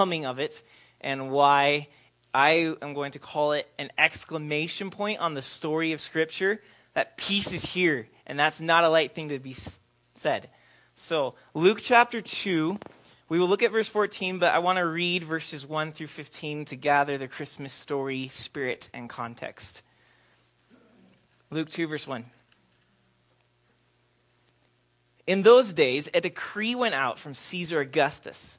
coming of it and why I am going to call it an exclamation point on the story of Scripture that peace is here. And that's not a light thing to be said. So, Luke chapter 2, we will look at verse 14, but I want to read verses 1 through 15 to gather the Christmas story spirit and context. Luke 2, verse 1. In those days, a decree went out from Caesar Augustus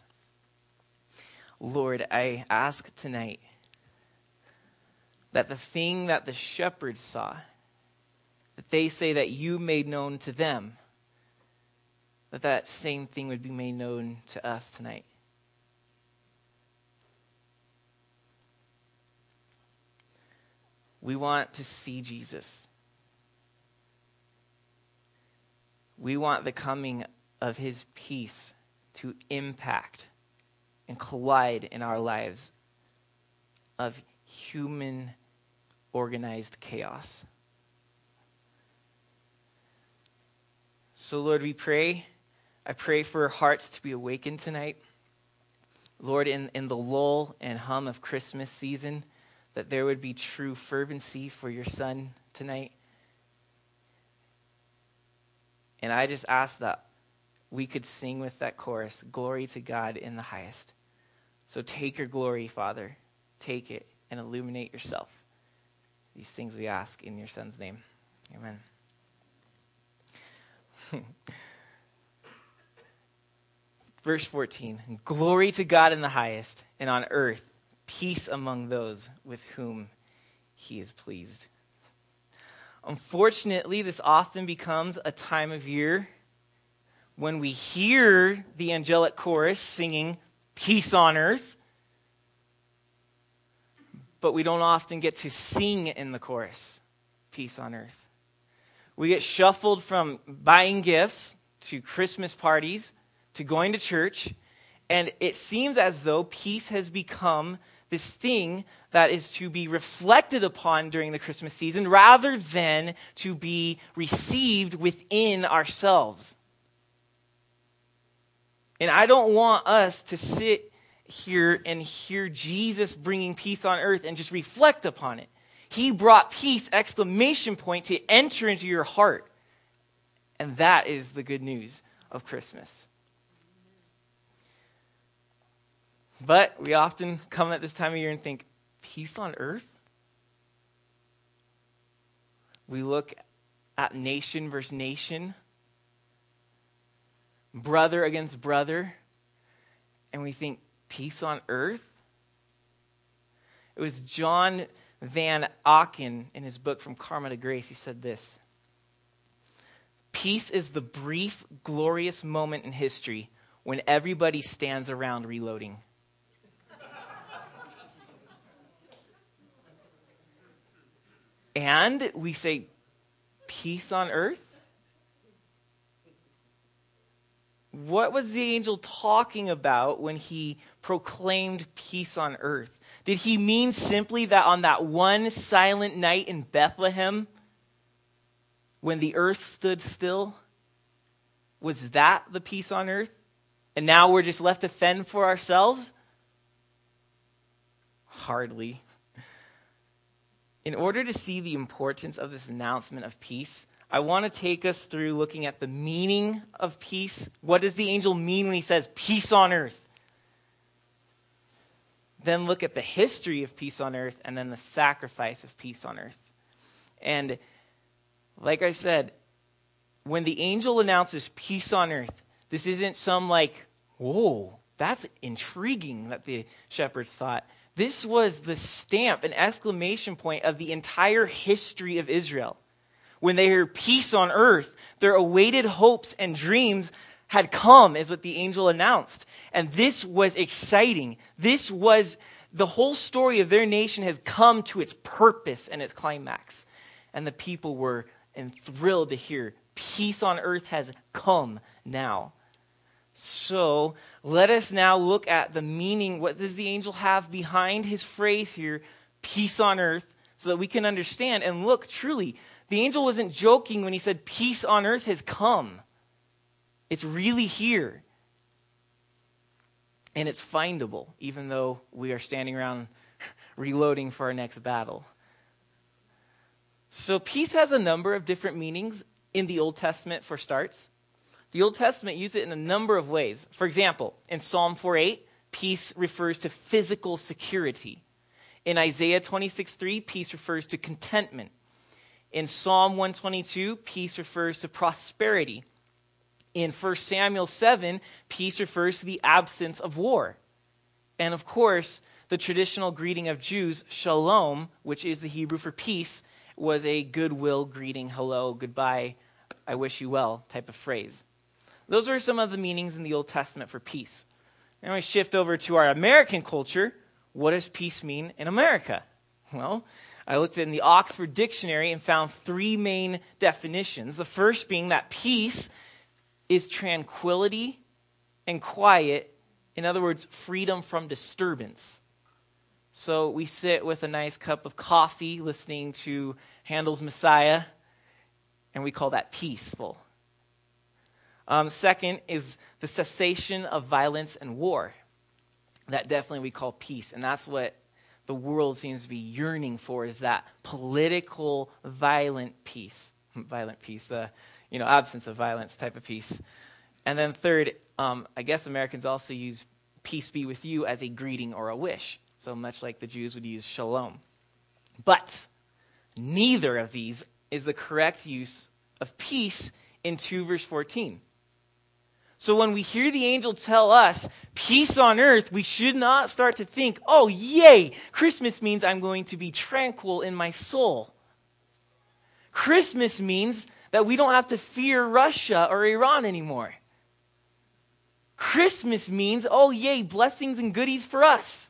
Lord, I ask tonight that the thing that the shepherds saw, that they say that you made known to them, that that same thing would be made known to us tonight. We want to see Jesus. We want the coming of his peace to impact and collide in our lives of human organized chaos. So, Lord, we pray. I pray for hearts to be awakened tonight. Lord, in, in the lull and hum of Christmas season, that there would be true fervency for your son tonight. And I just ask that we could sing with that chorus Glory to God in the highest. So take your glory, Father. Take it and illuminate yourself. These things we ask in your son's name. Amen. Verse 14 Glory to God in the highest, and on earth peace among those with whom he is pleased. Unfortunately, this often becomes a time of year when we hear the angelic chorus singing peace on earth, but we don't often get to sing in the chorus peace on earth. We get shuffled from buying gifts to Christmas parties to going to church, and it seems as though peace has become this thing that is to be reflected upon during the Christmas season rather than to be received within ourselves. And I don't want us to sit here and hear Jesus bringing peace on earth and just reflect upon it. He brought peace, exclamation point, to enter into your heart. And that is the good news of Christmas. But we often come at this time of year and think, peace on earth? We look at nation versus nation, brother against brother, and we think, peace on earth? It was John Van Auken in his book From Karma to Grace. He said this Peace is the brief, glorious moment in history when everybody stands around reloading. and we say, Peace on earth? What was the angel talking about when he proclaimed peace on earth? Did he mean simply that on that one silent night in Bethlehem, when the earth stood still? Was that the peace on earth? And now we're just left to fend for ourselves? Hardly. In order to see the importance of this announcement of peace, I want to take us through looking at the meaning of peace. What does the angel mean when he says peace on earth? Then look at the history of peace on earth and then the sacrifice of peace on earth. And like I said, when the angel announces peace on earth, this isn't some like, whoa, that's intriguing that the shepherds thought. This was the stamp, an exclamation point of the entire history of Israel. When they hear peace on earth, their awaited hopes and dreams had come, is what the angel announced. And this was exciting. This was the whole story of their nation has come to its purpose and its climax. And the people were thrilled to hear peace on earth has come now. So let us now look at the meaning. What does the angel have behind his phrase here, peace on earth, so that we can understand and look truly. The angel wasn't joking when he said, Peace on earth has come. It's really here. And it's findable, even though we are standing around reloading for our next battle. So, peace has a number of different meanings in the Old Testament for starts. The Old Testament uses it in a number of ways. For example, in Psalm 4:8, peace refers to physical security. In Isaiah 26:3, peace refers to contentment. In Psalm 122, peace refers to prosperity. In 1 Samuel 7, peace refers to the absence of war. And of course, the traditional greeting of Jews, shalom, which is the Hebrew for peace, was a goodwill greeting, hello, goodbye, I wish you well type of phrase. Those are some of the meanings in the Old Testament for peace. Now we shift over to our American culture. What does peace mean in America? Well, I looked in the Oxford Dictionary and found three main definitions. The first being that peace is tranquility and quiet. In other words, freedom from disturbance. So we sit with a nice cup of coffee listening to Handel's Messiah, and we call that peaceful. Um, second is the cessation of violence and war. That definitely we call peace, and that's what the world seems to be yearning for is that political, violent peace. Violent peace, the you know absence of violence type of peace. And then third, um, I guess Americans also use "peace be with you" as a greeting or a wish. So much like the Jews would use shalom. But neither of these is the correct use of peace in 2 verse 14. So when we hear the angel tell us peace on earth, we should not start to think, oh, yay, Christmas means I'm going to be tranquil in my soul. Christmas means that we don't have to fear Russia or Iran anymore. Christmas means, oh, yay, blessings and goodies for us.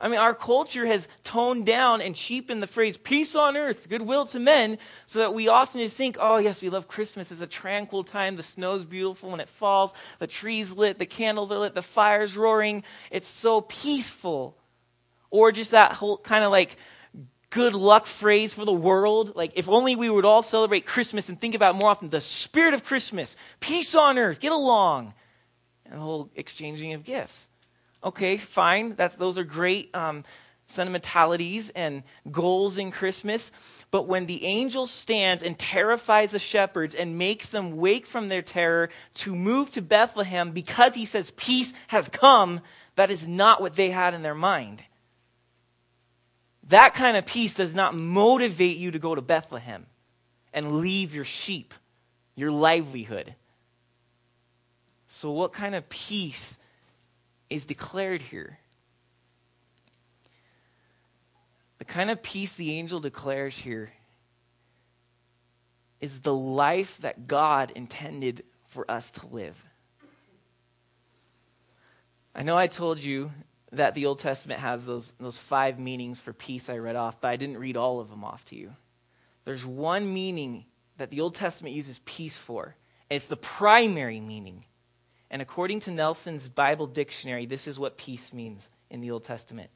I mean, our culture has toned down and cheapened the phrase peace on earth, goodwill to men, so that we often just think, oh, yes, we love Christmas. It's a tranquil time. The snow's beautiful when it falls, the tree's lit, the candles are lit, the fire's roaring. It's so peaceful. Or just that whole kind of like good luck phrase for the world. Like, if only we would all celebrate Christmas and think about more often the spirit of Christmas, peace on earth, get along, and the whole exchanging of gifts. Okay, fine. That's, those are great um, sentimentalities and goals in Christmas. But when the angel stands and terrifies the shepherds and makes them wake from their terror to move to Bethlehem because he says peace has come, that is not what they had in their mind. That kind of peace does not motivate you to go to Bethlehem and leave your sheep, your livelihood. So, what kind of peace is declared here. The kind of peace the angel declares here is the life that God intended for us to live. I know I told you that the Old Testament has those, those five meanings for peace I read off, but I didn't read all of them off to you. There's one meaning that the Old Testament uses peace for, and it's the primary meaning. And according to Nelson's Bible dictionary, this is what peace means in the Old Testament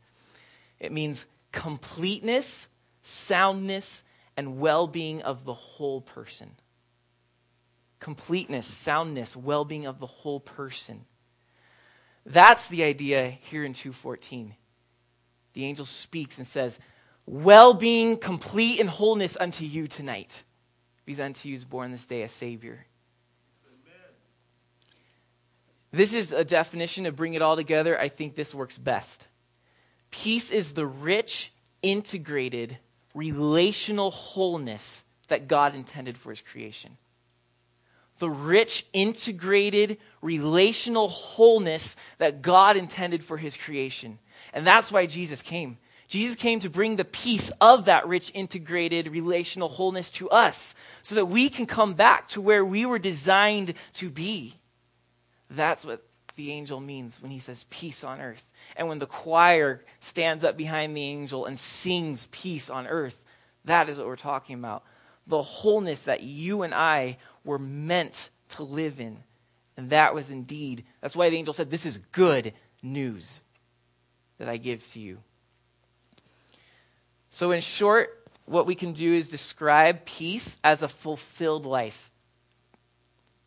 it means completeness, soundness, and well being of the whole person. Completeness, soundness, well being of the whole person. That's the idea here in 214. The angel speaks and says, Well being, complete, and wholeness unto you tonight. Because unto you is born this day a Savior. This is a definition to bring it all together. I think this works best. Peace is the rich, integrated, relational wholeness that God intended for his creation. The rich, integrated, relational wholeness that God intended for his creation. And that's why Jesus came. Jesus came to bring the peace of that rich, integrated, relational wholeness to us so that we can come back to where we were designed to be. That's what the angel means when he says peace on earth. And when the choir stands up behind the angel and sings peace on earth, that is what we're talking about. The wholeness that you and I were meant to live in. And that was indeed, that's why the angel said, This is good news that I give to you. So, in short, what we can do is describe peace as a fulfilled life.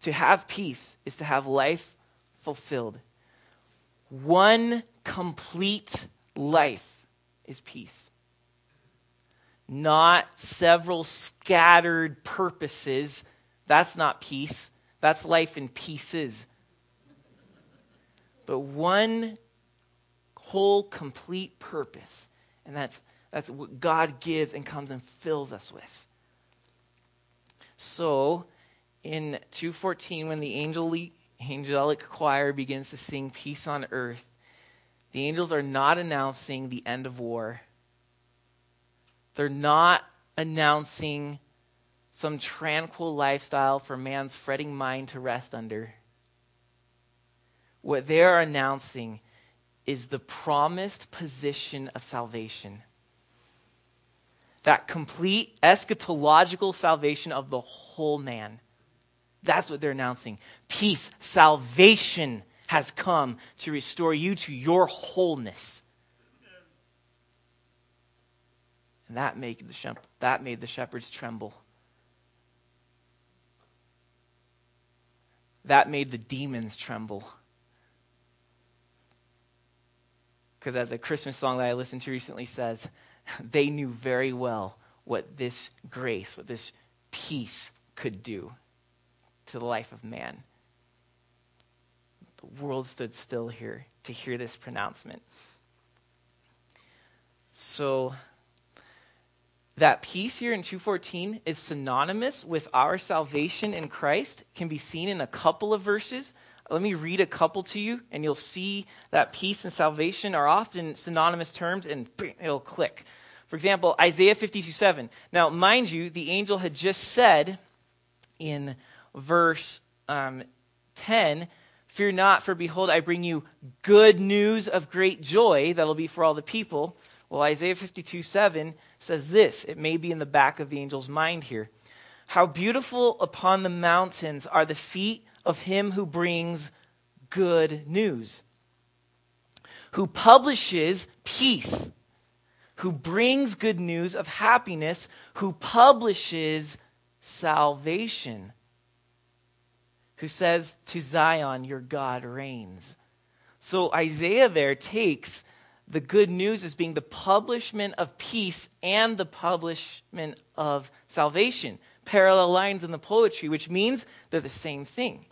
To have peace is to have life fulfilled. One complete life is peace. Not several scattered purposes. That's not peace. That's life in pieces. But one whole, complete purpose. And that's, that's what God gives and comes and fills us with. So, in 214, when the angel, angelic choir begins to sing Peace on Earth, the angels are not announcing the end of war. They're not announcing some tranquil lifestyle for man's fretting mind to rest under. What they are announcing is the promised position of salvation. That complete eschatological salvation of the whole man. That's what they're announcing. Peace, salvation has come to restore you to your wholeness. And that made the, that made the shepherds tremble. That made the demons tremble. Because as a Christmas song that I listened to recently says, they knew very well what this grace, what this peace could do to the life of man. The world stood still here to hear this pronouncement. So, that peace here in 214 is synonymous with our salvation in Christ, can be seen in a couple of verses. Let me read a couple to you, and you'll see that peace and salvation are often synonymous terms, and it'll click. For example, Isaiah 52 7. Now, mind you, the angel had just said in verse um, 10 Fear not, for behold, I bring you good news of great joy that'll be for all the people. Well, Isaiah 52 7 says this. It may be in the back of the angel's mind here. How beautiful upon the mountains are the feet of him who brings good news, who publishes peace, who brings good news of happiness, who publishes salvation, who says to Zion, Your God reigns. So Isaiah there takes the good news as being the publishment of peace and the publishment of salvation. Parallel lines in the poetry, which means they're the same thing.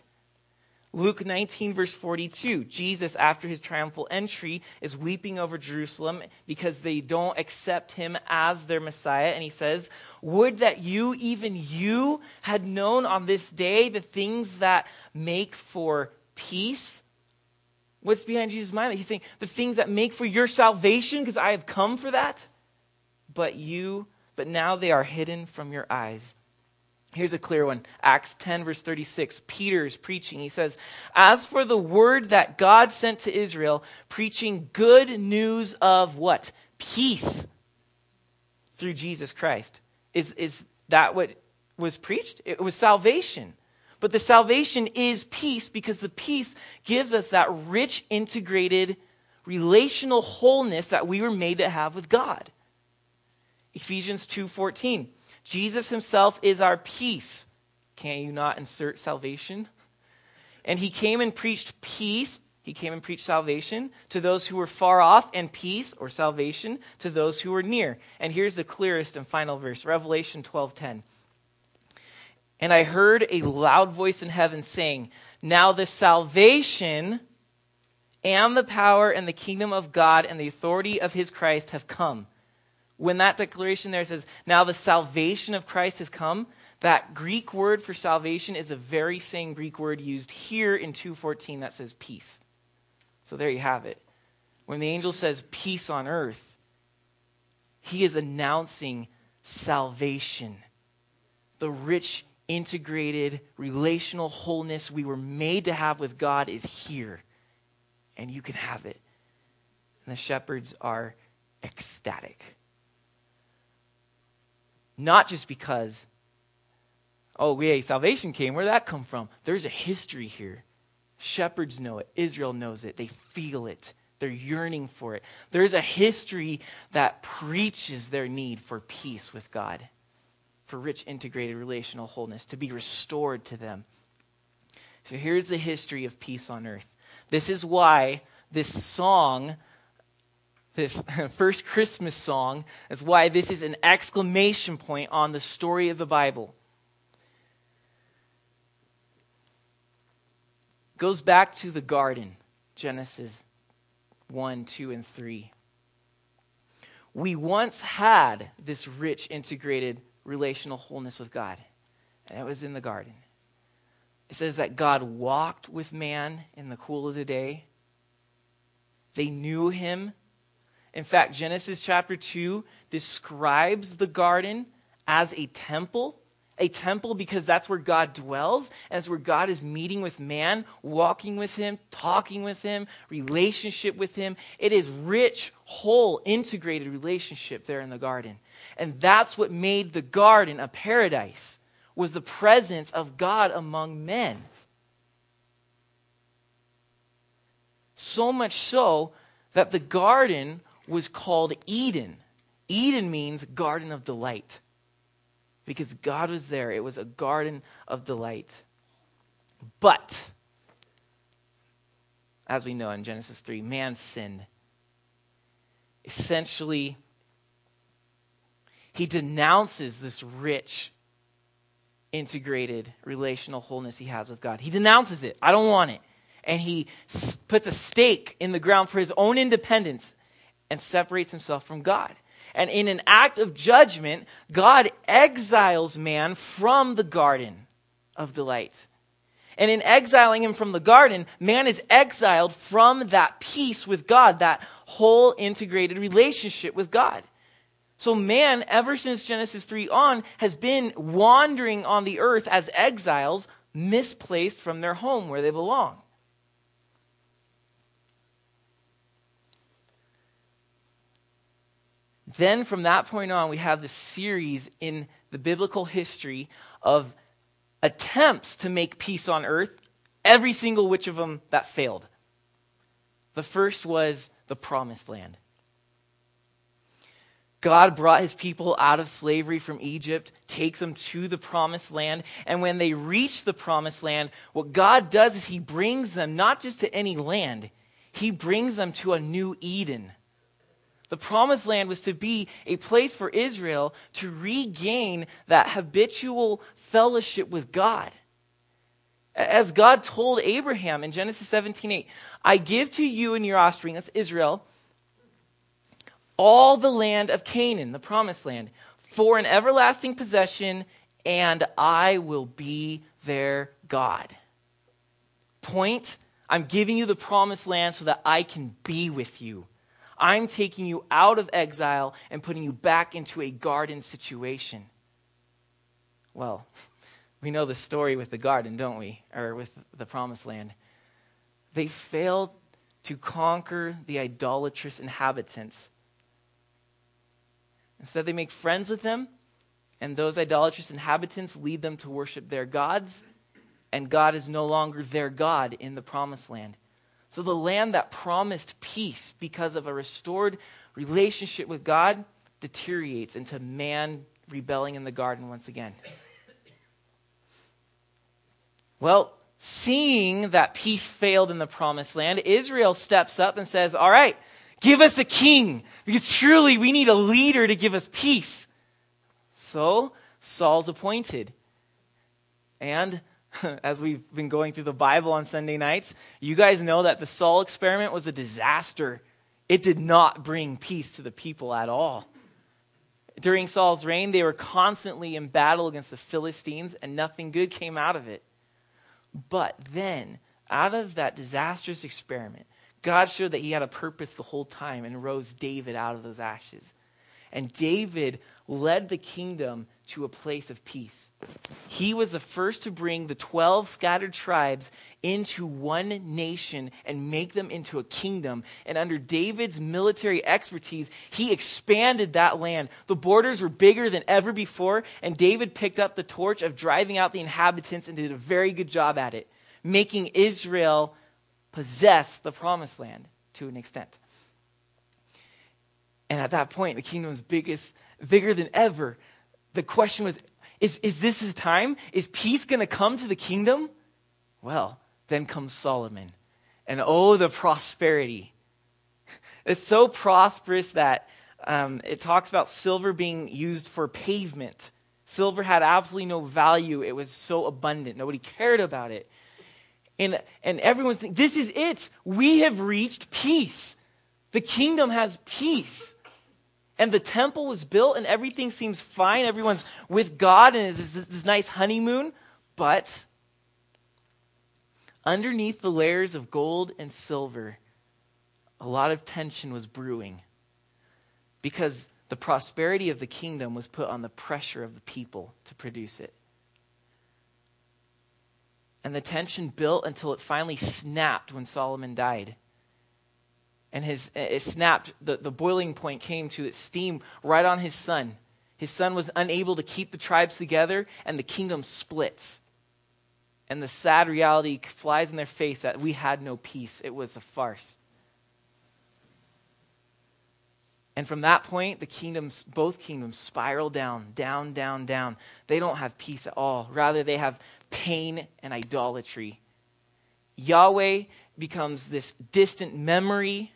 Luke 19, verse 42, Jesus, after his triumphal entry, is weeping over Jerusalem because they don't accept him as their Messiah. And he says, Would that you, even you, had known on this day the things that make for peace What's behind Jesus' mind? He's saying, the things that make for your salvation, because I have come for that. But you, but now they are hidden from your eyes. Here's a clear one Acts 10, verse 36. Peter is preaching. He says, As for the word that God sent to Israel, preaching good news of what? Peace through Jesus Christ. Is, is that what was preached? It was salvation. But the salvation is peace because the peace gives us that rich, integrated, relational wholeness that we were made to have with God. Ephesians 2:14. Jesus himself is our peace. Can you not insert salvation? And he came and preached peace. He came and preached salvation to those who were far off and peace or salvation to those who were near. And here's the clearest and final verse, Revelation 12:10. And I heard a loud voice in heaven saying, "Now the salvation and the power and the kingdom of God and the authority of his Christ have come." When that declaration there says, now the salvation of Christ has come, that Greek word for salvation is the very same Greek word used here in 2:14 that says peace. So there you have it. When the angel says peace on earth, he is announcing salvation. The rich, integrated, relational wholeness we were made to have with God is here. And you can have it. And the shepherds are ecstatic. Not just because, oh, yay, salvation came. Where'd that come from? There's a history here. Shepherds know it, Israel knows it, they feel it. They're yearning for it. There's a history that preaches their need for peace with God, for rich, integrated relational wholeness, to be restored to them. So here's the history of peace on earth. This is why this song this first Christmas song. That's why this is an exclamation point on the story of the Bible. Goes back to the garden, Genesis 1, 2, and 3. We once had this rich, integrated relational wholeness with God, and it was in the garden. It says that God walked with man in the cool of the day. They knew him in fact, Genesis chapter 2 describes the garden as a temple. A temple because that's where God dwells, as where God is meeting with man, walking with him, talking with him, relationship with him. It is rich, whole, integrated relationship there in the garden. And that's what made the garden a paradise was the presence of God among men. So much so that the garden was called Eden. Eden means garden of delight because God was there. It was a garden of delight. But, as we know in Genesis 3, man sinned. Essentially, he denounces this rich, integrated relational wholeness he has with God. He denounces it. I don't want it. And he puts a stake in the ground for his own independence and separates himself from God. And in an act of judgment, God exiles man from the garden of delight. And in exiling him from the garden, man is exiled from that peace with God, that whole integrated relationship with God. So, man, ever since Genesis 3 on, has been wandering on the earth as exiles, misplaced from their home where they belong. Then from that point on, we have this series in the biblical history of attempts to make peace on earth, every single which of them that failed. The first was the promised land. God brought his people out of slavery from Egypt, takes them to the promised land, and when they reach the promised land, what God does is he brings them not just to any land, he brings them to a new Eden the promised land was to be a place for Israel to regain that habitual fellowship with God. As God told Abraham in Genesis 17 8, I give to you and your offspring, that's Israel, all the land of Canaan, the promised land, for an everlasting possession, and I will be their God. Point I'm giving you the promised land so that I can be with you. I'm taking you out of exile and putting you back into a garden situation. Well, We know the story with the garden, don't we? Or with the promised land. They failed to conquer the idolatrous inhabitants. Instead, they make friends with them, and those idolatrous inhabitants lead them to worship their gods, and God is no longer their God in the promised land. So the land that promised peace because of a restored relationship with God deteriorates into man rebelling in the garden once again. Well, seeing that peace failed in the promised land, Israel steps up and says, All right, give us a king, because truly we need a leader to give us peace. So Saul's appointed. And as we've been going through the Bible on Sunday nights, you guys know that the Saul experiment was a disaster. It did not bring peace to the people at all. During Saul's reign, they were constantly in battle against the Philistines, and nothing good came out of it. But then, out of that disastrous experiment, God showed that he had a purpose the whole time and rose David out of those ashes. And David led the kingdom to a place of peace. He was the first to bring the 12 scattered tribes into one nation and make them into a kingdom. And under David's military expertise, he expanded that land. The borders were bigger than ever before, and David picked up the torch of driving out the inhabitants and did a very good job at it, making Israel possess the promised land to an extent. And at that point, the kingdom was biggest, bigger than ever. The question was is, is this his time? Is peace going to come to the kingdom? Well, then comes Solomon. And oh, the prosperity. It's so prosperous that um, it talks about silver being used for pavement. Silver had absolutely no value. It was so abundant. Nobody cared about it. And, and everyone's thinking, this is it. We have reached peace. The kingdom has peace. And the temple was built and everything seems fine. Everyone's with God and it's this, nice honeymoon. But underneath the layers of gold and silver, a lot of tension was brewing because the prosperity of the kingdom was put on the pressure of the people to produce it. And the tension built until it finally snapped when Solomon died. And his, it snapped, the, the boiling point came to its steam right on his son. His son was unable to keep the tribes together, and the kingdom splits. And the sad reality flies in their face that we had no peace. It was a farce. And from that point, the kingdoms, both kingdoms spiral down, down, down, down. They don't have peace at all. Rather, they have pain and idolatry. Yahweh becomes this distant memory,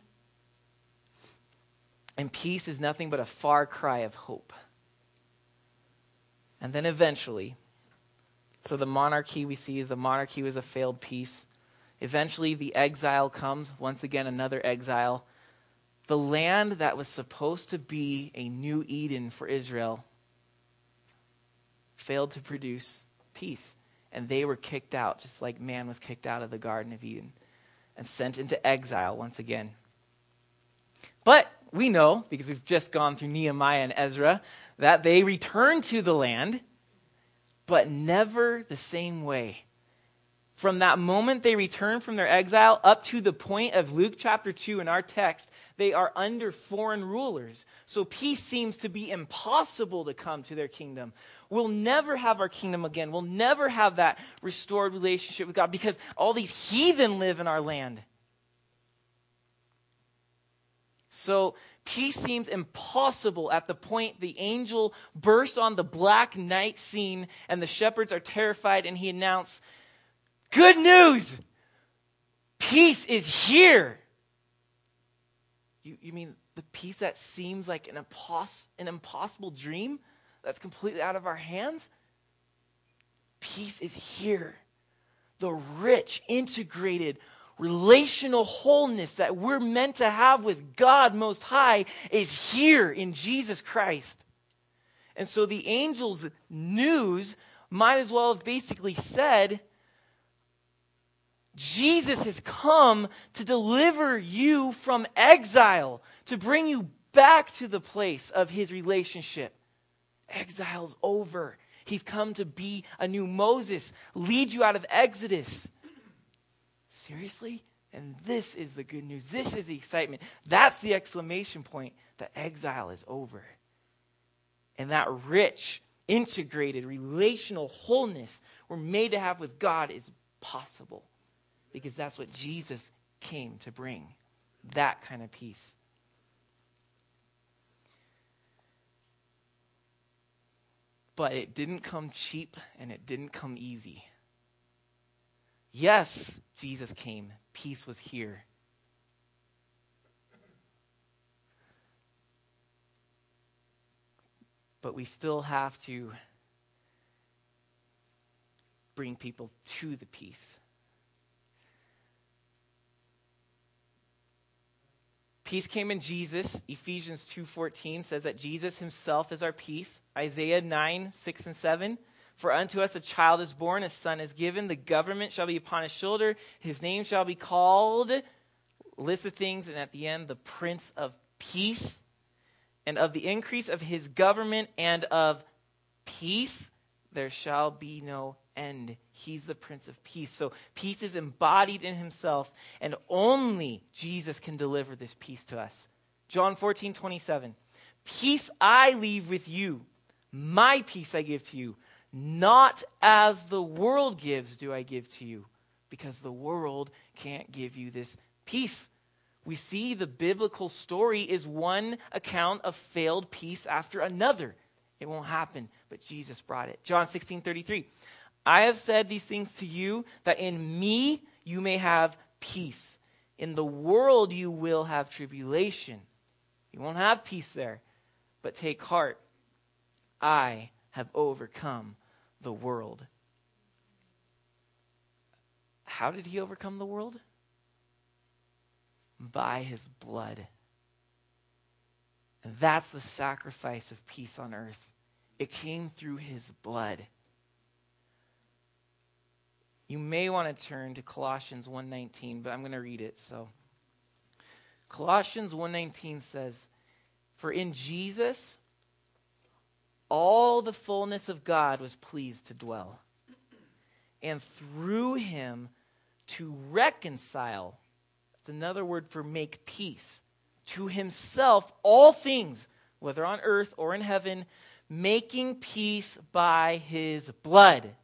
and peace is nothing but a far cry of hope. And then eventually, so the monarchy we see is the monarchy was a failed peace. Eventually, the exile comes, once again, another exile. The land that was supposed to be a new Eden for Israel failed to produce peace and they were kicked out, just like man was kicked out of the Garden of Eden and sent into exile once again. But we know, because we've just gone through Nehemiah and Ezra, that they returned to the land, but never the same way from that moment they return from their exile up to the point of Luke chapter 2 in our text, they are under foreign rulers. So peace seems to be impossible to come to their kingdom. We'll never have our kingdom again. We'll never have that restored relationship with God because all these heathen live in our land. So peace seems impossible at the point the angel bursts on the black night scene and the shepherds are terrified and he announced, Good news! Peace is here. You, you mean the peace that seems like an, impos- an impossible dream that's completely out of our hands? Peace is here. The rich, integrated, relational wholeness that we're meant to have with God Most High is here in Jesus Christ. And so the angel's news might as well have basically said, Jesus has come to deliver you from exile, to bring you back to the place of his relationship. Exile's over. He's come to be a new Moses, lead you out of Exodus. Seriously? And this is the good news. This is the excitement. That's the exclamation point. The exile is over. And that rich, integrated, relational wholeness we're made to have with God is possible because that's what Jesus came to bring that kind of peace. But it didn't come cheap and it didn't come easy. Yes, Jesus came, peace was here. But we still have to bring people to the peace. Peace came in Jesus. Ephesians 2:14 says that Jesus himself is our peace. Isaiah 9, 6 and 7. For unto us a child is born, a son is given, the government shall be upon his shoulder, his name shall be called, list of things, and at the end, the Prince of Peace. And of the increase of his government and of peace, there shall be no end. He's the Prince of Peace. So peace is embodied in himself, and only Jesus can deliver this peace to us. John 14, 27. Peace I leave with you, my peace I give to you. Not as the world gives, do I give to you, because the world can't give you this peace. We see the biblical story is one account of failed peace after another. It won't happen, but Jesus brought it. John 16 33. I have said these things to you that in me you may have peace. In the world you will have tribulation. You won't have peace there. But take heart. I have overcome the world. How did he overcome the world? By his blood. And that's the sacrifice of peace on earth. It came through his blood you may want to turn to Colossians 1:19, but I'm going to read it. So Colossians 1:19 says, "For in Jesus all the fullness of God was pleased to dwell, and through him to reconcile." That's another word for make peace. To himself all things, whether on earth or in heaven, making peace by his blood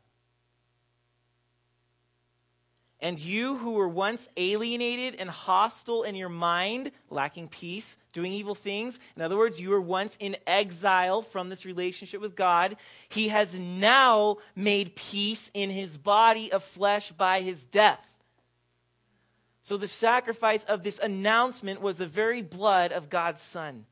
and you who were once alienated and hostile in your mind, lacking peace, doing evil things, in other words, you were once in exile from this relationship with God, he has now made peace in his body of flesh by his death. So the sacrifice of this announcement was the very blood of God's Son.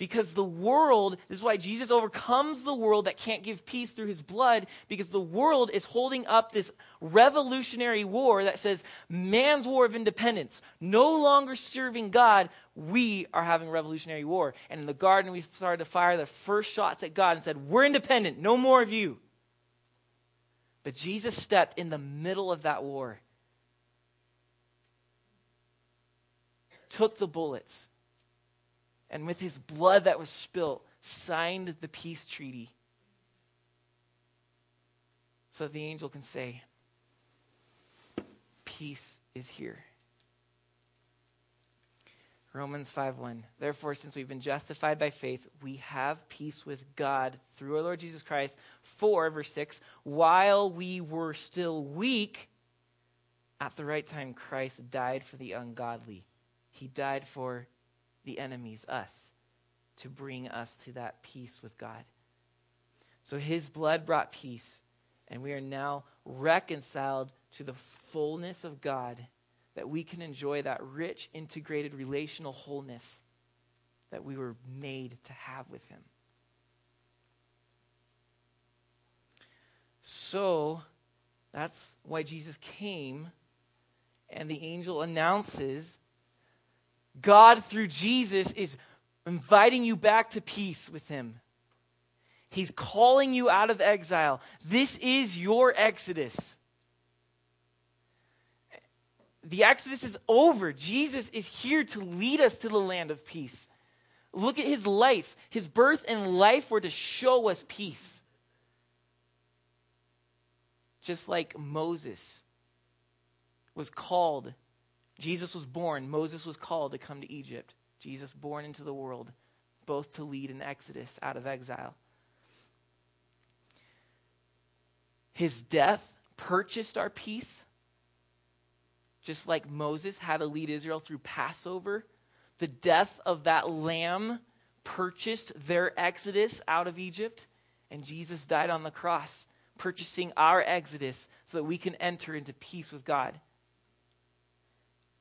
Because the world, this is why Jesus overcomes the world that can't give peace through his blood, because the world is holding up this revolutionary war that says man's war of independence, no longer serving God, we are having a revolutionary war. And in the garden, we started to fire the first shots at God and said, We're independent, no more of you. But Jesus stepped in the middle of that war, took the bullets and with his blood that was spilt, signed the peace treaty. So that the angel can say, Peace is here. Romans 5:1 Therefore since we've been justified by faith we have peace with God through our Lord Jesus Christ for verse 6 while we were still weak at the right time Christ died for the ungodly he died for the enemies, us, to bring us to that peace with God. So his blood brought peace, and we are now reconciled to the fullness of God, that we can enjoy that rich, integrated relational wholeness that we were made to have with him. So that's why Jesus came, and the angel announces God, through Jesus, is inviting you back to peace with Him. He's calling you out of exile. This is your exodus. The exodus is over. Jesus is here to lead us to the land of peace. Look at his life. His birth and life were to show us peace. Just like Moses was called, Jesus was born, Moses was called to come to Egypt. Jesus born into the world, both to lead an exodus out of exile. His death purchased our peace, just like Moses had to lead Israel through Passover. The death of that lamb purchased their exodus out of Egypt, and Jesus died on the cross, purchasing our exodus so that we can enter into peace with God.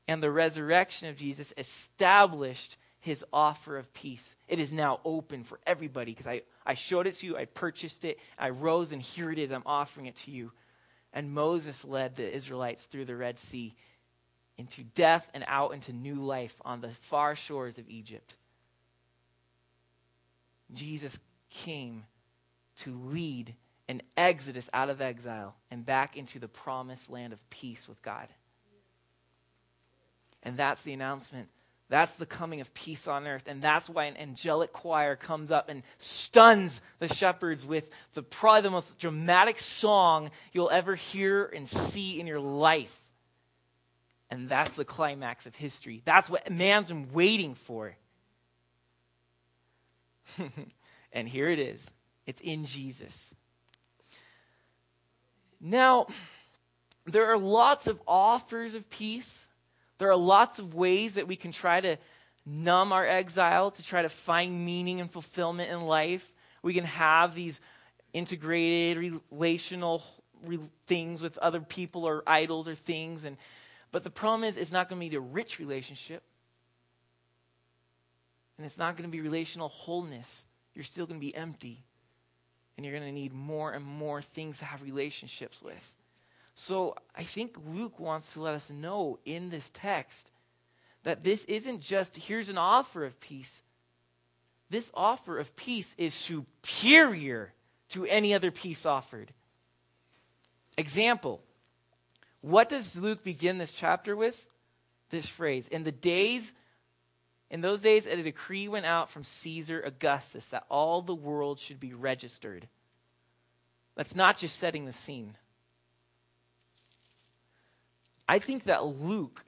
And the resurrection of Jesus established his offer of peace. It is now open for everybody because I, I showed it to you, I purchased it, I rose, and here it is. I'm offering it to you. And Moses led the Israelites through the Red Sea into death and out into new life on the far shores of Egypt. Jesus came to lead an exodus out of exile and back into the promised land of peace with God. And that's the announcement that's the coming of peace on earth. And that's why an angelic choir comes up and stuns the shepherds with the, probably the most dramatic song you'll ever hear and see in your life. And that's the climax of history. That's what man's been waiting for. and here it is it's in Jesus. Now, there are lots of offers of peace there are lots of ways that we can try to numb our exile, to try to find meaning and fulfillment in life. We can have these integrated relational things with other people or idols or things and but the problem is it's not going to be a rich relationship. And it's not going to be relational wholeness. You're still going to be empty. And you're going to need more and more things to have relationships with so I think Luke wants to let us know in this text that this isn't just here's an offer of peace. This offer of peace is superior to any other peace offered. Example What does Luke begin this chapter with? This phrase In the days, in those days, a decree went out from Caesar Augustus that all the world should be registered. That's not just setting the scene. I think that Luke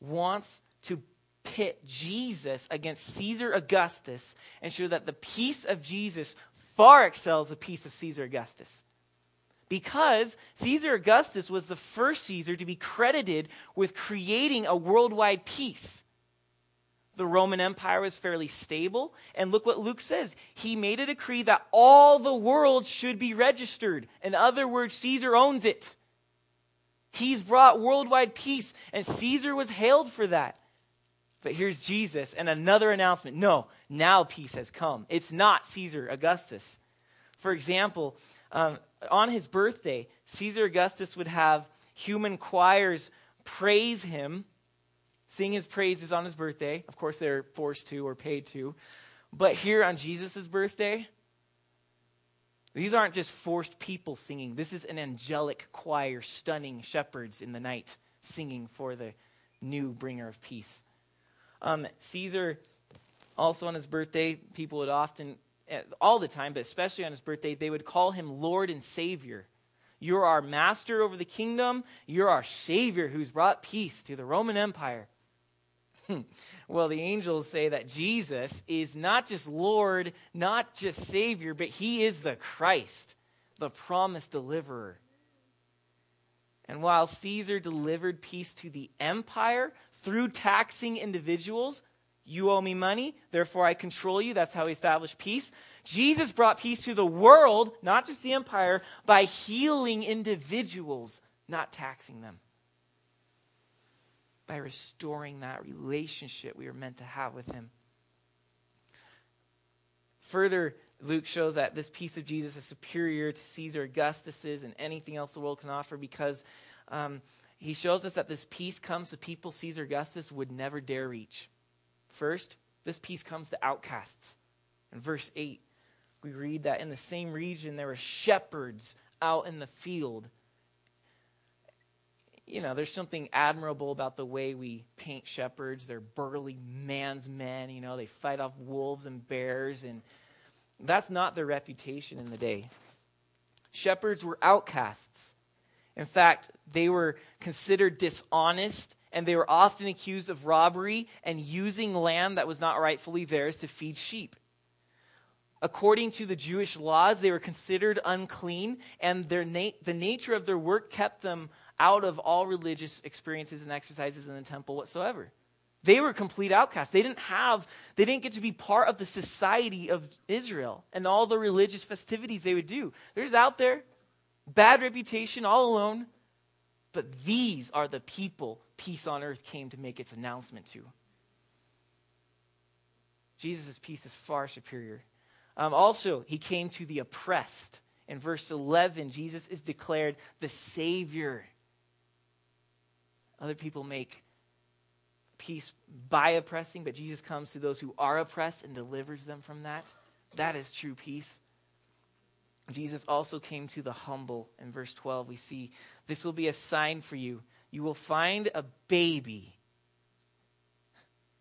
wants to pit Jesus against Caesar Augustus and show that the peace of Jesus far excels the peace of Caesar Augustus. Because Caesar Augustus was the first Caesar to be credited with creating a worldwide peace. The Roman Empire was fairly stable, and look what Luke says. He made a decree that all the world should be registered. In other words, Caesar owns it. He's brought worldwide peace, and Caesar was hailed for that. But here's Jesus and another announcement. No, now peace has come. It's not Caesar Augustus. For example, um, on his birthday, Caesar Augustus would have human choirs praise him, sing his praises on his birthday. Of course, they're forced to or paid to. But here on Jesus' birthday, these aren't just forced people singing. This is an angelic choir stunning shepherds in the night singing for the new bringer of peace. Um, Caesar, also on his birthday, people would often, eh, all the time, but especially on his birthday, they would call him Lord and Savior. You're our master over the kingdom. You're our Savior who's brought peace to the Roman Empire. well, the angels say that Jesus is not just Lord, not just Savior, but He is the Christ, the promised deliverer. And while Caesar delivered peace to the empire through taxing individuals, you owe me money, therefore I control you. That's how he established peace. Jesus brought peace to the world, not just the empire, by healing individuals, not taxing them by restoring that relationship we are meant to have with Him. Further, Luke shows that this peace of Jesus is superior to Caesar Augustus's and anything else the world can offer because um, he shows us that this peace comes to people Caesar Augustus would never dare reach. First, this peace comes to outcasts. In verse 8, we read that in the same region there were shepherds out in the field you know, there's something admirable about the way we paint shepherds. They're burly man's men, you know, they fight off wolves and bears, and that's not their reputation in the day. Shepherds were outcasts. In fact, they were considered dishonest and they were often accused of robbery and using land that was not rightfully theirs to feed sheep. According to the Jewish laws, they were considered unclean, and their na- the nature of their work kept them out of all religious experiences and exercises in the temple whatsoever. They were complete outcasts. They didn't have, they didn't get to be part of the society of Israel and all the religious festivities they would do. They're just out there, bad reputation, all alone. But these are the people peace on earth came to make its announcement to. Jesus' peace is far superior. Um, also, he came to the oppressed. In verse 11, Jesus is declared the Savior. Other people make peace by oppressing, but Jesus comes to those who are oppressed and delivers them from that. That is true peace. Jesus also came to the humble. In verse 12, we see this will be a sign for you. You will find a baby,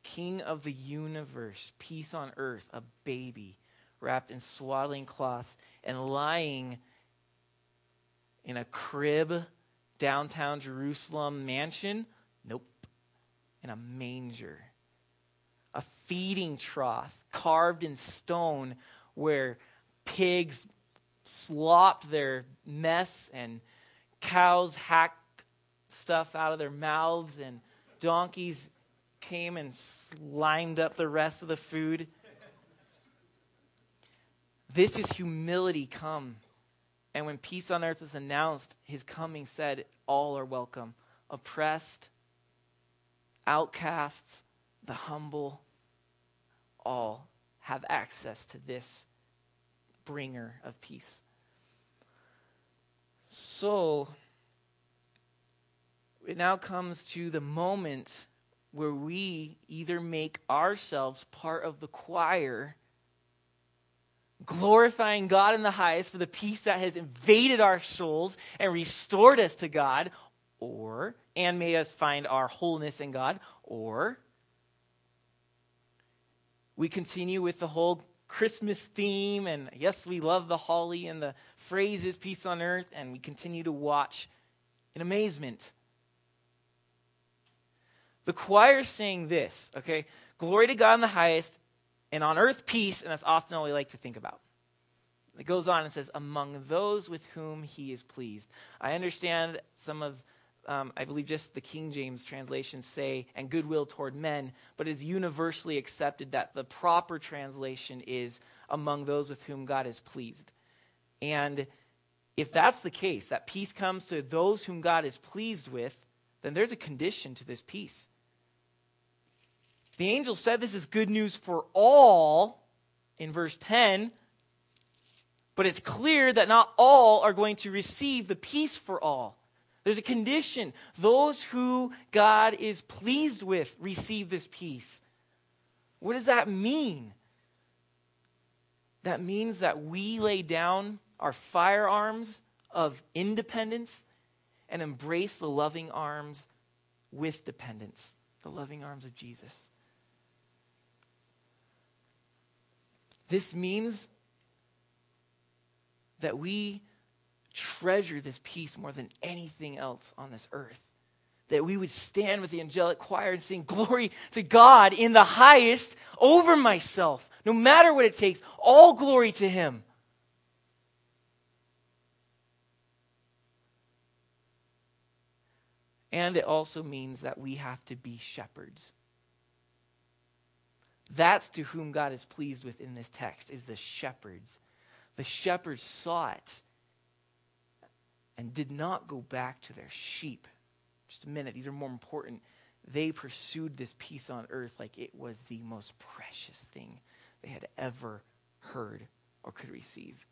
King of the universe, peace on earth, a baby wrapped in swaddling cloths and lying in a crib downtown Jerusalem mansion? Nope. In a manger. A feeding trough carved in stone where pigs slopped their mess and cows hacked stuff out of their mouths and donkeys came and slimed up the rest of the food. This is humility come and when peace on earth was announced, his coming said, All are welcome. Oppressed, outcasts, the humble, all have access to this bringer of peace. So, it now comes to the moment where we either make ourselves part of the choir glorifying God in the highest for the peace that has invaded our souls and restored us to God, or, and made us find our wholeness in God, or we continue with the whole Christmas theme, and yes, we love the holly and the phrases peace on earth, and we continue to watch in amazement. The choir's saying this, okay? Glory to God in the highest, and on earth peace, and that's often all we like to think about. It goes on and says, among those with whom he is pleased. I understand some of, um, I believe just the King James translations say, and goodwill toward men, but it is universally accepted that the proper translation is among those with whom God is pleased. And if that's the case, that peace comes to those whom God is pleased with, then there's a condition to this peace. The angel said this is good news for all in verse 10, but it's clear that not all are going to receive the peace for all. There's a condition. Those who God is pleased with receive this peace. What does that mean? That means that we lay down our firearms of independence and embrace the loving arms with dependence, the loving arms of Jesus. This means that we treasure this peace more than anything else on this earth. That we would stand with the angelic choir and sing glory to God in the highest over myself, no matter what it takes. All glory to Him. And it also means that we have to be shepherds. That's to whom God is pleased with in this text is the shepherds. The shepherds saw it and did not go back to their sheep. Just a minute, these are more important. They pursued this peace on earth like it was the most precious thing they had ever heard or could receive.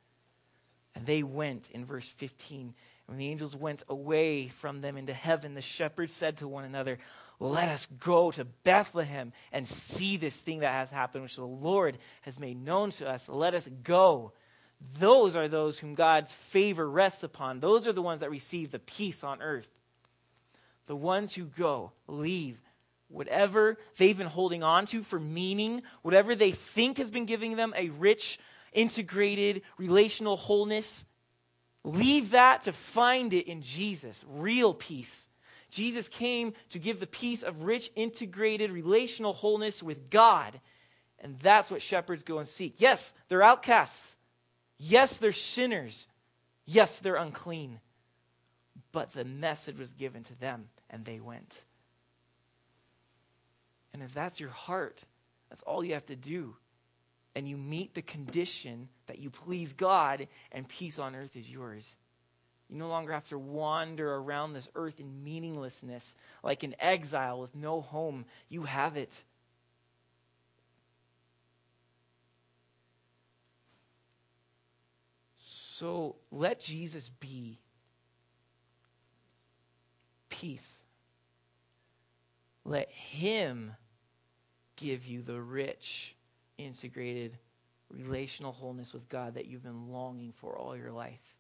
And they went in verse 15. When the angels went away from them into heaven, the shepherds said to one another, let us go to Bethlehem and see this thing that has happened, which the Lord has made known to us. Let us go. Those are those whom God's favor rests upon. Those are the ones that receive the peace on earth. the ones who go, leave whatever they've been holding on to for meaning, whatever they think has been giving them a rich, integrated relational wholeness, leave that to find it in Jesus, real peace. Jesus came to give the peace of rich, integrated relational wholeness with God. And that's what shepherds go and seek. Yes, they're outcasts. Yes, they're sinners. Yes, they're unclean. But the message was given to them, and they went. And if that's your heart, that's all you have to do. And you meet the condition that you please God, and peace on earth is yours. You no longer have to wander around this earth in meaninglessness like an exile with no home. You have it. So let Jesus be peace. Let Him give you the rich, integrated, relational wholeness with God that you've been longing for all your life.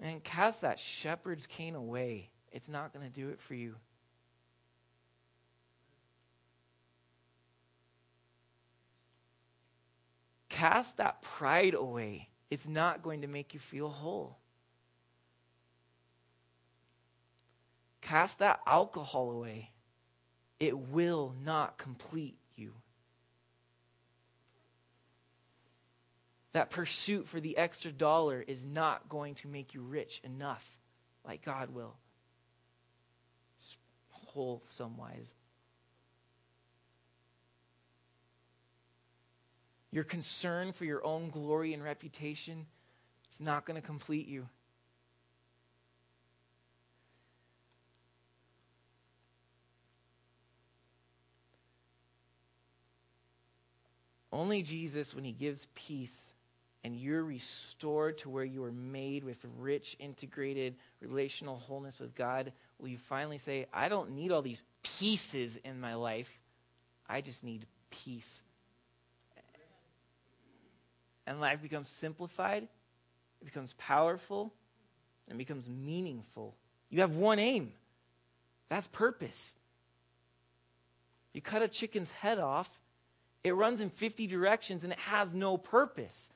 And cast that shepherd's cane away. It's not going to do it for you. Cast that pride away. It's not going to make you feel whole. Cast that alcohol away it will not complete you. That pursuit for the extra dollar is not going to make you rich enough like God will. Wholesome wise. Your concern for your own glory and reputation, it's not going to complete you. Only Jesus, when he gives peace and you're restored to where you were made with rich, integrated relational wholeness with God, will you finally say, I don't need all these pieces in my life. I just need peace. And life becomes simplified, it becomes powerful, and becomes meaningful. You have one aim that's purpose. You cut a chicken's head off it runs in 50 directions and it has no purpose.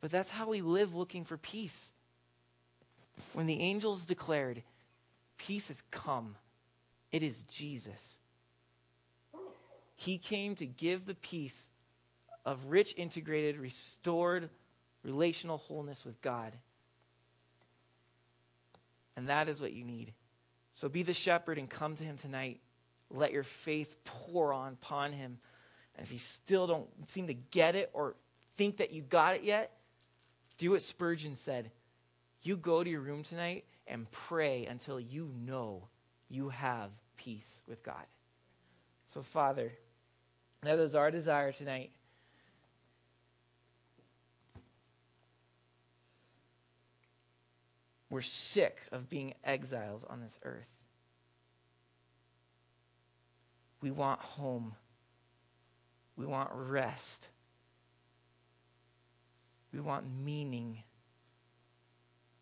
But that's how we live looking for peace. When the angels declared, Peace has come, it is Jesus. He came to give the peace of rich, integrated, restored relational wholeness with God. And that is what you need. So be the shepherd and come to him tonight. Let your faith pour on upon him and if you still don't seem to get it or think that you got it yet, do what Spurgeon said. You go to your room tonight and pray until you know you have peace with God. So, Father, that is our desire tonight. We're sick of being exiles on this earth. We want home. We want rest. We want meaning.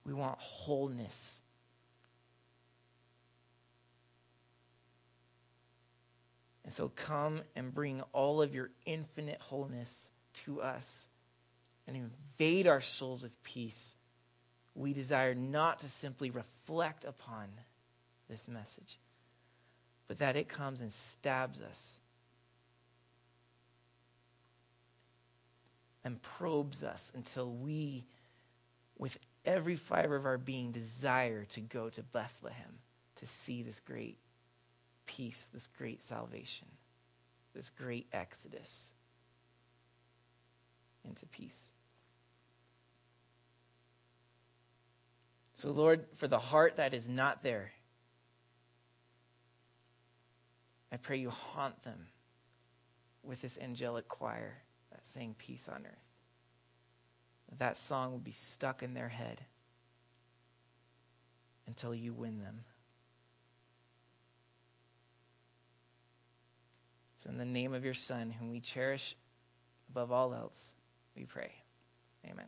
We want wholeness. And so come and bring all of your infinite wholeness to us and invade our souls with peace. We desire not to simply reflect upon this message, but that it comes and stabs us and probes us until we, with every fiber of our being, desire to go to Bethlehem to see this great peace, this great salvation, this great exodus into peace. So, Lord, for the heart that is not there, I pray you haunt them with this angelic choir sang Peace on Earth. That song will be stuck in their head until you win them. So, in the name of your Son, whom we cherish above all else, we pray. Amen.